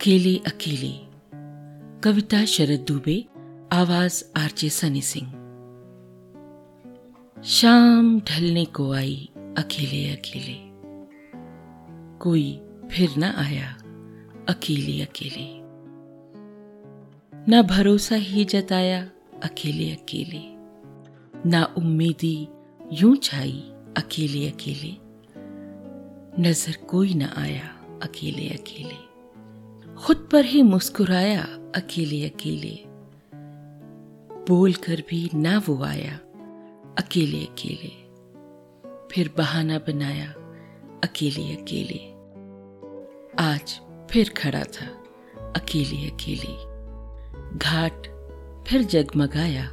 अकेले अकेले। कविता शरद दुबे, आवाज़ आरजे सनी सिंह। शाम ढलने को आई अकेले अकेले। कोई फिर न आया अकेले अकेले। ना भरोसा ही जताया अकेले अकेले। ना उम्मीदी यूँ छाई अकेले अकेले। नज़र कोई न आया अकेले अकेले। खुद पर ही मुस्कुराया अकेले अकेले। बोल कर भी ना वो आया, अकेले अकेले। फिर बहाना बनाया, अकेले अकेले। आज फिर खड़ा था, अकेले अकेले। घाट फिर जगमगाया,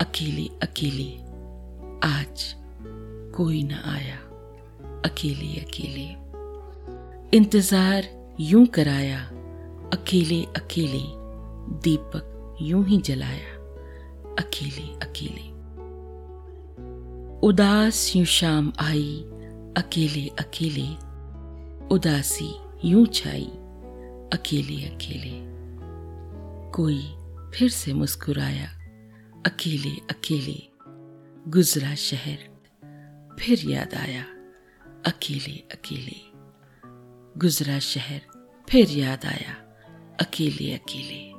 अकेले अकेले। आज कोई न आया, अकेले अकेले। इंतज़ार यूँ कराया अकेले अकेले, दीपक यूँ ही जलाया। अकेले अकेले। उदास यूँ शाम आई, अकेले अकेले। उदासी यूँ छाई, अकेले अकेले। कोई फिर से मुस्कुराया, अकेले अकेले। गुजरा शहर, फिर याद आया, अकेले अकेले। गुजरा शहर, फिर याद आया। अकेले अकेले